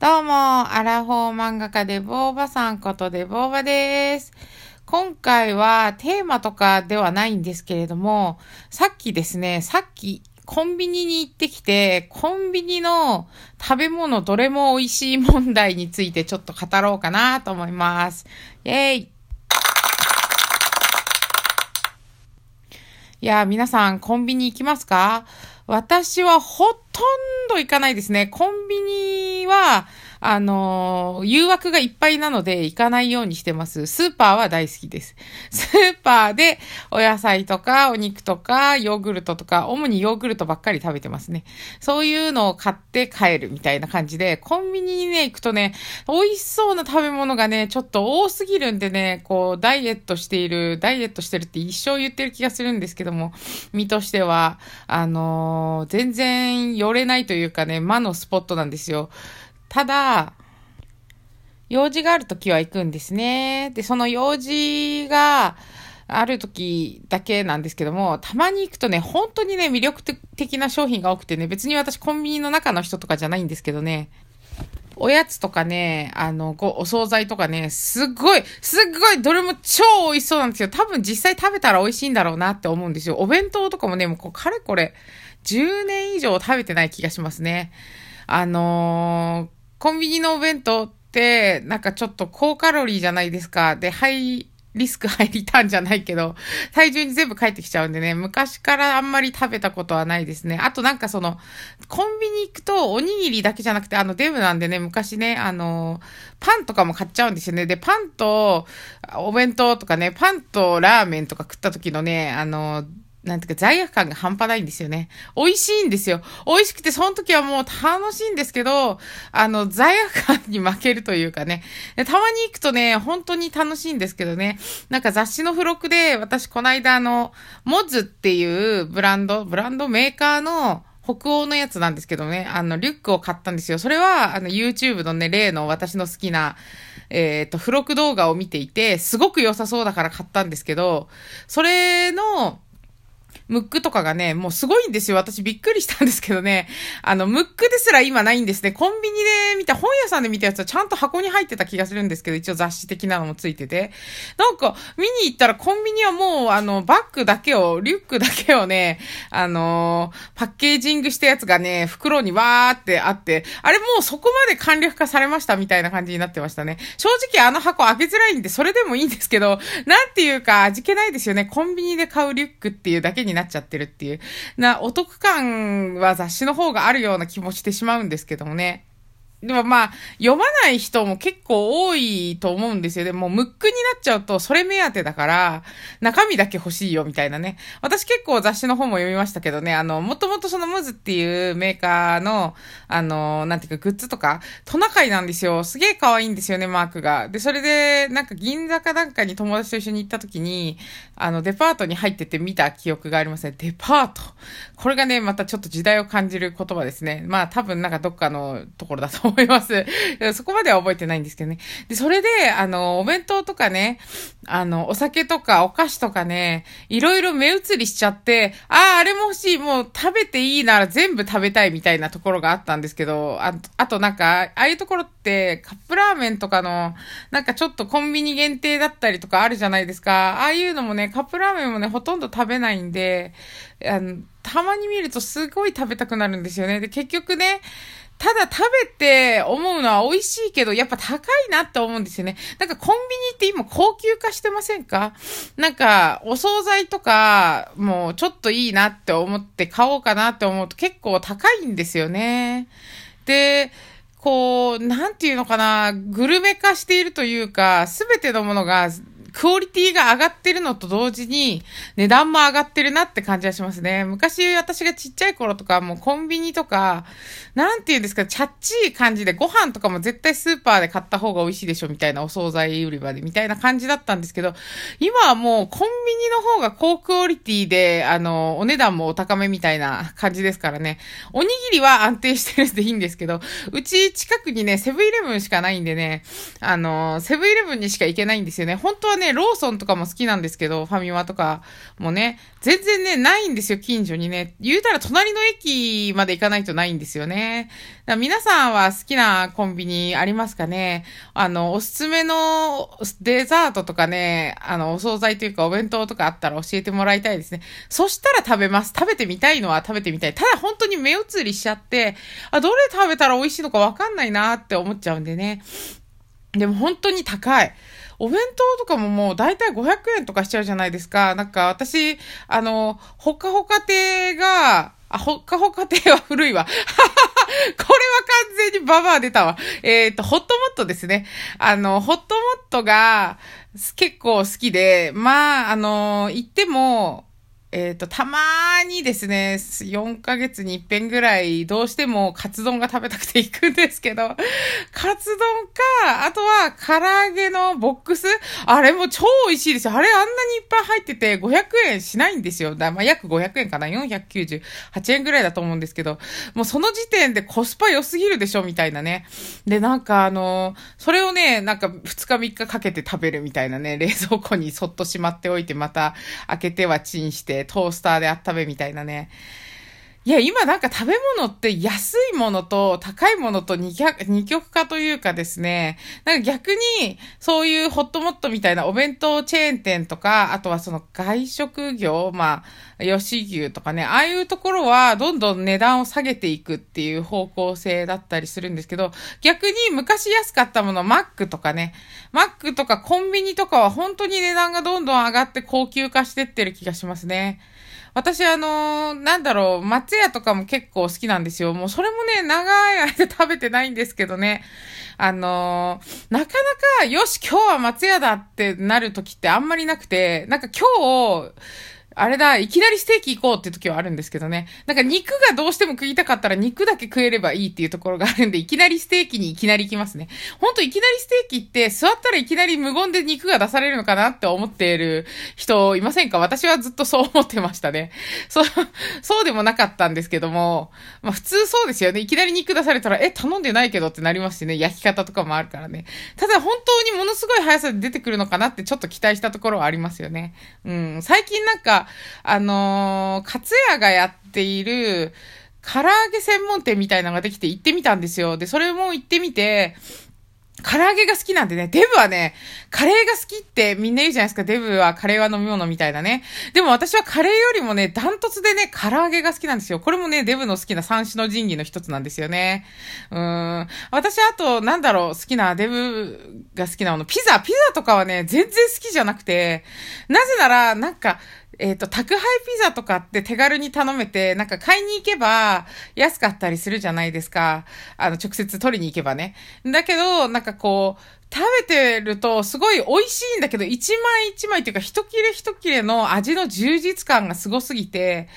どうも、アラフォー漫画家デボーバさんことデボーバです。今回はテーマとかではないんですけれども、さっきですね、さっきコンビニに行ってきて、コンビニの食べ物どれも美味しい問題についてちょっと語ろうかなと思います。イェイいや、皆さんコンビニ行きますか？私はほととんど行かないですね。コンビニは、あの、誘惑がいっぱいなので行かないようにしてます。スーパーは大好きです。スーパーでお野菜とかお肉とかヨーグルトとか、主にヨーグルトばっかり食べてますね。そういうのを買って帰るみたいな感じで、コンビニにね、行くとね、美味しそうな食べ物がね、ちょっと多すぎるんでね、こう、ダイエットしている、ダイエットしてるって一生言ってる気がするんですけども、身としては、あのー、全然寄れないというかね、魔のスポットなんですよ。ただ、用事があるときは行くんですね。で、その用事があるときだけなんですけども、たまに行くとね、本当にね、魅力的な商品が多くてね、別に私コンビニの中の人とかじゃないんですけどね、おやつとかね、あの、こう、お惣菜とかね、すっごい、すっごい、どれも超美味しそうなんですよ。多分実際食べたら美味しいんだろうなって思うんですよ。お弁当とかもね、もうこう、かれこれ、10年以上食べてない気がしますね。あのーコンビニのお弁当って、なんかちょっと高カロリーじゃないですか。で、ハイリスク入りたんじゃないけど、体重に全部返ってきちゃうんでね、昔からあんまり食べたことはないですね。あとなんかその、コンビニ行くとおにぎりだけじゃなくて、あのデブなんでね、昔ね、あの、パンとかも買っちゃうんですよね。で、パンとお弁当とかね、パンとラーメンとか食った時のね、あの、なんていうか罪悪感が半端ないんですよね。美味しいんですよ。美味しくて、その時はもう楽しいんですけど、あの、罪悪感に負けるというかね。たまに行くとね、本当に楽しいんですけどね。なんか雑誌の付録で、私この間あの、モズっていうブランド、ブランドメーカーの、北欧のやつなんですけどね、あの、リュックを買ったんですよ。それは、あの、YouTube のね、例の私の好きな、えっ、ー、と、付録動画を見ていて、すごく良さそうだから買ったんですけど、それの、ムックとかがね、もうすごいんですよ。私びっくりしたんですけどね。あの、ムックですら今ないんですね。コンビニで見た、本屋さんで見たやつはちゃんと箱に入ってた気がするんですけど、一応雑誌的なのもついてて。なんか、見に行ったらコンビニはもう、あの、バッグだけを、リュックだけをね、あのー、パッケージングしたやつがね、袋にわーってあって、あれもうそこまで簡略化されましたみたいな感じになってましたね。正直あの箱開けづらいんで、それでもいいんですけど、なんていうか味気ないですよね。コンビニで買うリュックっていうだけにななっちゃってるっていう、な、お得感は雑誌の方があるような気もしてしまうんですけどもね。でもまあ、読まない人も結構多いと思うんですよ。でも、ムックになっちゃうと、それ目当てだから、中身だけ欲しいよ、みたいなね。私結構雑誌の本も読みましたけどね、あの、もともとそのムズっていうメーカーの、あの、なんていうか、グッズとか、トナカイなんですよ。すげえ可愛いんですよね、マークが。で、それで、なんか銀座かなんかに友達と一緒に行った時に、あの、デパートに入ってて見た記憶がありますね。デパート。これがね、またちょっと時代を感じる言葉ですね。まあ、多分なんかどっかのところだと思います。そこまでは覚えてないんですけどね。で、それで、あの、お弁当とかね、あの、お酒とかお菓子とかね、いろいろ目移りしちゃって、ああ、あれも欲しい、もう食べていいなら全部食べたいみたいなところがあったんですけど、ああとなんか、ああいうところってカップラーメンとかの、なんかちょっとコンビニ限定だったりとかあるじゃないですか。ああいうのもね、カップラーメンもね、ほとんど食べないんで、あの、たまに見るとすごい食べたくなるんですよね。で、結局ね、ただ食べて思うのは美味しいけど、やっぱ高いなって思うんですよね。なんかコンビニって今高級化してませんか？なんか、お惣菜とか、もうちょっといいなって思って買おうかなって思うと結構高いんですよね。で、こう、なんていうのかな、グルメ化しているというか、すべてのものがクオリティが上がってるのと同時に、値段も上がってるなって感じはしますね。昔私がちっちゃい頃とか、もうコンビニとか、なんて言うんですか、チャッチい感じで、ご飯とかも絶対スーパーで買った方が美味しいでしょ、みたいなお惣菜売り場で、みたいな感じだったんですけど、今はもうコンビニの方が高クオリティで、あの、お値段もお高めみたいな感じですからね。おにぎりは安定してるんでいいんですけど、うち近くにね、セブンイレブンしかないんでね、あの、セブンイレブンにしか行けないんですよね。本当はねね、ローソンとかも好きなんですけど、ファミマとかもね、全然ね、ないんですよ、近所にね。言うたら隣の駅まで行かないとないんですよね。だ皆さんは好きなコンビニありますかね？あの、おすすめのデザートとかね、あの、お惣菜というかお弁当とかあったら教えてもらいたいですね。そしたら食べます。食べてみたいのは食べてみたい。ただ本当に目移りしちゃって、あ、どれ食べたら美味しいのかわかんないなって思っちゃうんでね。でも本当に高い。お弁当とかももう大体500円とかしちゃうじゃないですか。なんか私、あの、ほかほか亭が、あ、ほかほか亭は古いわ。これは完全にババア出たわ。えっ、ー、と、ホットモットですね。あの、ホットモットが結構好きで、まあ、あの、行っても、えっ、ー、と、たまにですね、4ヶ月に一遍ぐらい、どうしてもカツ丼が食べたくて行くんですけど、カツ丼か、あとは唐揚げのボックスあれも超美味しいですよ。あれあんなにいっぱい入ってて500円しないんですよ。だまあ、約500円かな ?498 円ぐらいだと思うんですけど、もうその時点でコスパ良すぎるでしょみたいなね。で、なんかあの、それをね、なんか2日3日かけて食べるみたいなね、冷蔵庫にそっとしまっておいて、また開けてはチンして、トースターで温めみたいなね。いや、今なんか食べ物って安いものと高いものと二極化というかですね、なんか逆にそういうホットモットみたいなお弁当チェーン店とか、あとはその外食業、まあ、吉牛とかね、ああいうところはどんどん値段を下げていくっていう方向性だったりするんですけど、逆に昔安かったもの、マックとかね、マックとかコンビニとかは本当に値段がどんどん上がって高級化してってる気がしますね。私あのー、なんだろう、松屋とかも結構好きなんですよ。もうそれもね、長い間食べてないんですけどね。あのー、なかなか、よし、今日は松屋だってなる時ってあんまりなくて、なんか今日、あれだ、いきなりステーキ行こうって時はあるんですけどね。なんか肉がどうしても食いたかったら肉だけ食えればいいっていうところがあるんで、いきなりステーキにいきなり行きますね。ほんといきなりステーキって座ったらいきなり無言で肉が出されるのかなって思っている人いませんか？私はずっとそう思ってましたね。そう、そうでもなかったんですけども、まあ普通そうですよね。いきなり肉出されたら、え、頼んでないけどってなりますしね。焼き方とかもあるからね。ただ本当にものすごい速さで出てくるのかなってちょっと期待したところはありますよね。うん。最近なんか、あのー、ツヤがやっている、唐揚げ専門店みたいなのができて行ってみたんですよ。で、それも行ってみて、唐揚げが好きなんでね、デブはね、カレーが好きってみんな言うじゃないですか。デブはカレーは飲み物みたいなね。でも私はカレーよりもね、ダントツでね、唐揚げが好きなんですよ。これもね、デブの好きな三種の神器の一つなんですよね。うーん。私あと、なんだろう、好きな、デブが好きなもの。ピザ、ピザとかはね、全然好きじゃなくて、なぜなら、なんか、えっ、ー、と、宅配ピザとかって手軽に頼めて、なんか買いに行けば安かったりするじゃないですか。あの、直接取りに行けばね。だけど、なんかこう、食べてるとすごい美味しいんだけど、一枚一枚っていうか一切れ一切れの味の充実感がすごすぎて、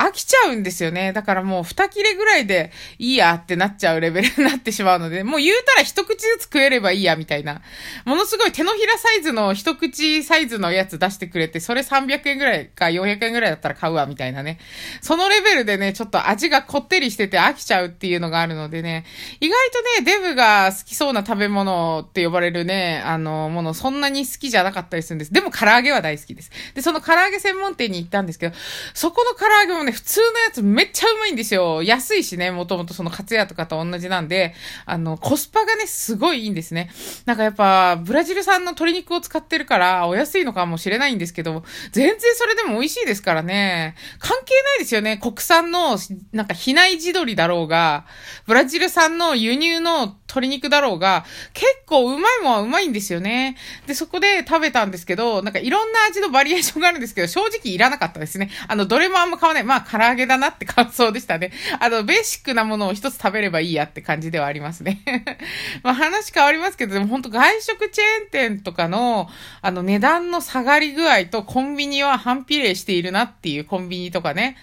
飽きちゃうんですよね。だからもう二切れぐらいでいいやってなっちゃうレベルになってしまうので、もう言うたら一口ずつ食えればいいやみたいな。ものすごい手のひらサイズの一口サイズのやつ出してくれて、それ300円ぐらいか400円ぐらいだったら買うわみたいなね。そのレベルでね、ちょっと味がこってりしてて飽きちゃうっていうのがあるのでね、意外とね、デブが好きそうな食べ物って呼ばれるね、あの、ものそんなに好きじゃなかったりするんです。でも唐揚げは大好きです。で、その唐揚げ専門店に行ったんですけど、そこの唐揚げもね、普通のやつめっちゃうまいんですよ。安いしね、もともとそのカツヤとかと同じなんで、あの、コスパがね、すごいいいんですね。なんかやっぱ、ブラジル産の鶏肉を使ってるから、お安いのかもしれないんですけど、全然それでも美味しいですからね。関係ないですよね。国産の、なんか、比内地鶏だろうが、ブラジル産の輸入の鶏肉だろうが、結構うまいもんはうまいんですよね。で、そこで食べたんですけど、なんかいろんな味のバリエーションがあるんですけど、正直いらなかったですね。あの、どれもあんま買わない。まあ、唐揚げだなって感想でしたね。あの、ベーシックなものを一つ食べればいいやって感じではありますね。まあ、話変わりますけど、でも本当外食チェーン店とかの、あの、値段の下がり具合とコンビニは反比例しているなっていうコンビニとかね。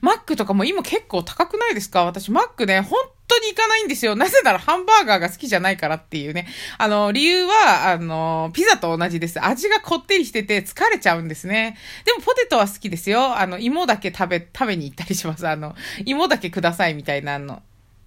マックとかも今結構高くないですか？私マックね、本当に行かないんですよ。なぜならハンバーガーが好きじゃないからっていうね。あの、理由は、あの、ピザと同じです。味がこってりしてて疲れちゃうんですね。でもポテトは好きですよ。あの、芋だけ食べ、食べに行ったりします。あの、芋だけくださいみたいなの。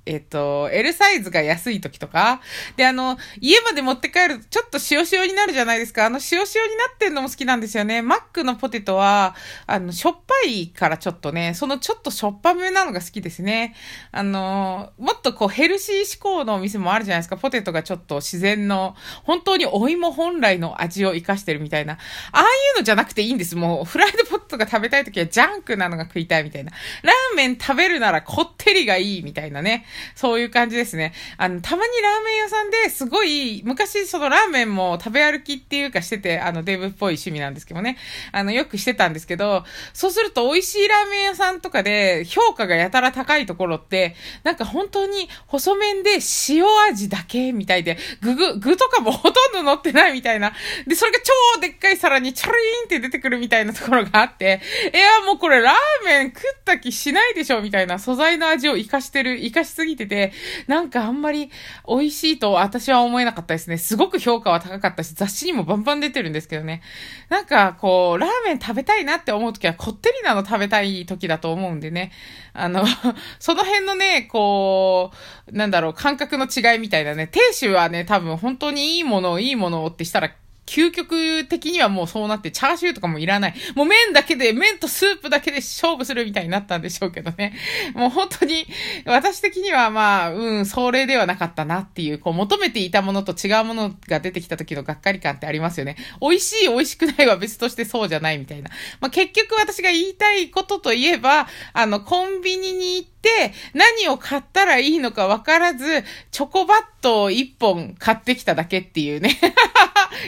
えっ、と、L サイズが安い時とか、で、あの、家まで持って帰るとちょっと塩塩になるじゃないですか。あの、塩塩になってんのも好きなんですよね。マックのポテトは、あの、しょっぱいからちょっとね、そのちょっとしょっぱめなのが好きですね。あの、もっとこうヘルシー志向のお店もあるじゃないですか。ポテトがちょっと自然の、本当にお芋本来の味を活かしてるみたいな。ああいうのじゃなくていいんです。もう、フライドポテトが食べたい時はジャンクなのが食いたいみたいな。ラーメン食べるならこってりがいいみたいなね。そういう感じですね。あの、たまにラーメン屋さんですごい、昔そのラーメンも食べ歩きっていうかしてて、あの、デブっぽい趣味なんですけどね。あの、よくしてたんですけど、そうすると美味しいラーメン屋さんとかで評価がやたら高いところって、なんか本当に細麺で塩味だけみたいで、具具、具とかもほとんど乗ってないみたいな。で、それが超でっかい皿にチャリーンって出てくるみたいなところがあって、いや、もうこれラーメン食った気しないでしょみたいな素材の味を活かしてる、活かしすぎてて、なんかあんまり美味しいと私は思えなかったですね。すごく評価は高かったし、雑誌にもバンバン出てるんですけどね。なんかこう、ラーメン食べたいなって思うときはこってりなの食べたい時だと思うんでね。あの、その辺のね、こう、なんだろう、感覚の違いみたいなね、亭主はね、多分本当にいいものをいいものをってしたら究極的にはもうそうなって、チャーシューとかもいらない。もう麺だけで、麺とスープだけで勝負するみたいになったんでしょうけどね。もう本当に、私的にはまあ、うん、それではなかったなっていう、こう求めていたものと違うものが出てきた時のがっかり感ってありますよね。美味しい、美味しくないは別としてそうじゃないみたいな。まあ結局私が言いたいことといえば、あの、コンビニに行って、何を買ったらいいのかわからず、チョコバットを1本買ってきただけっていうね。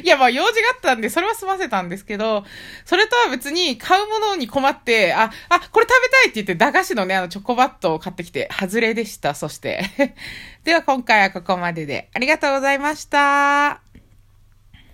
いや、まあ用事があったんで、それは済ませたんですけど、それとは別に買うものに困って、あ、あ、これ食べたいって言って、駄菓子のね、あのチョコバットを買ってきて、外れでした。そして。では今回はここまでで、ありがとうございました。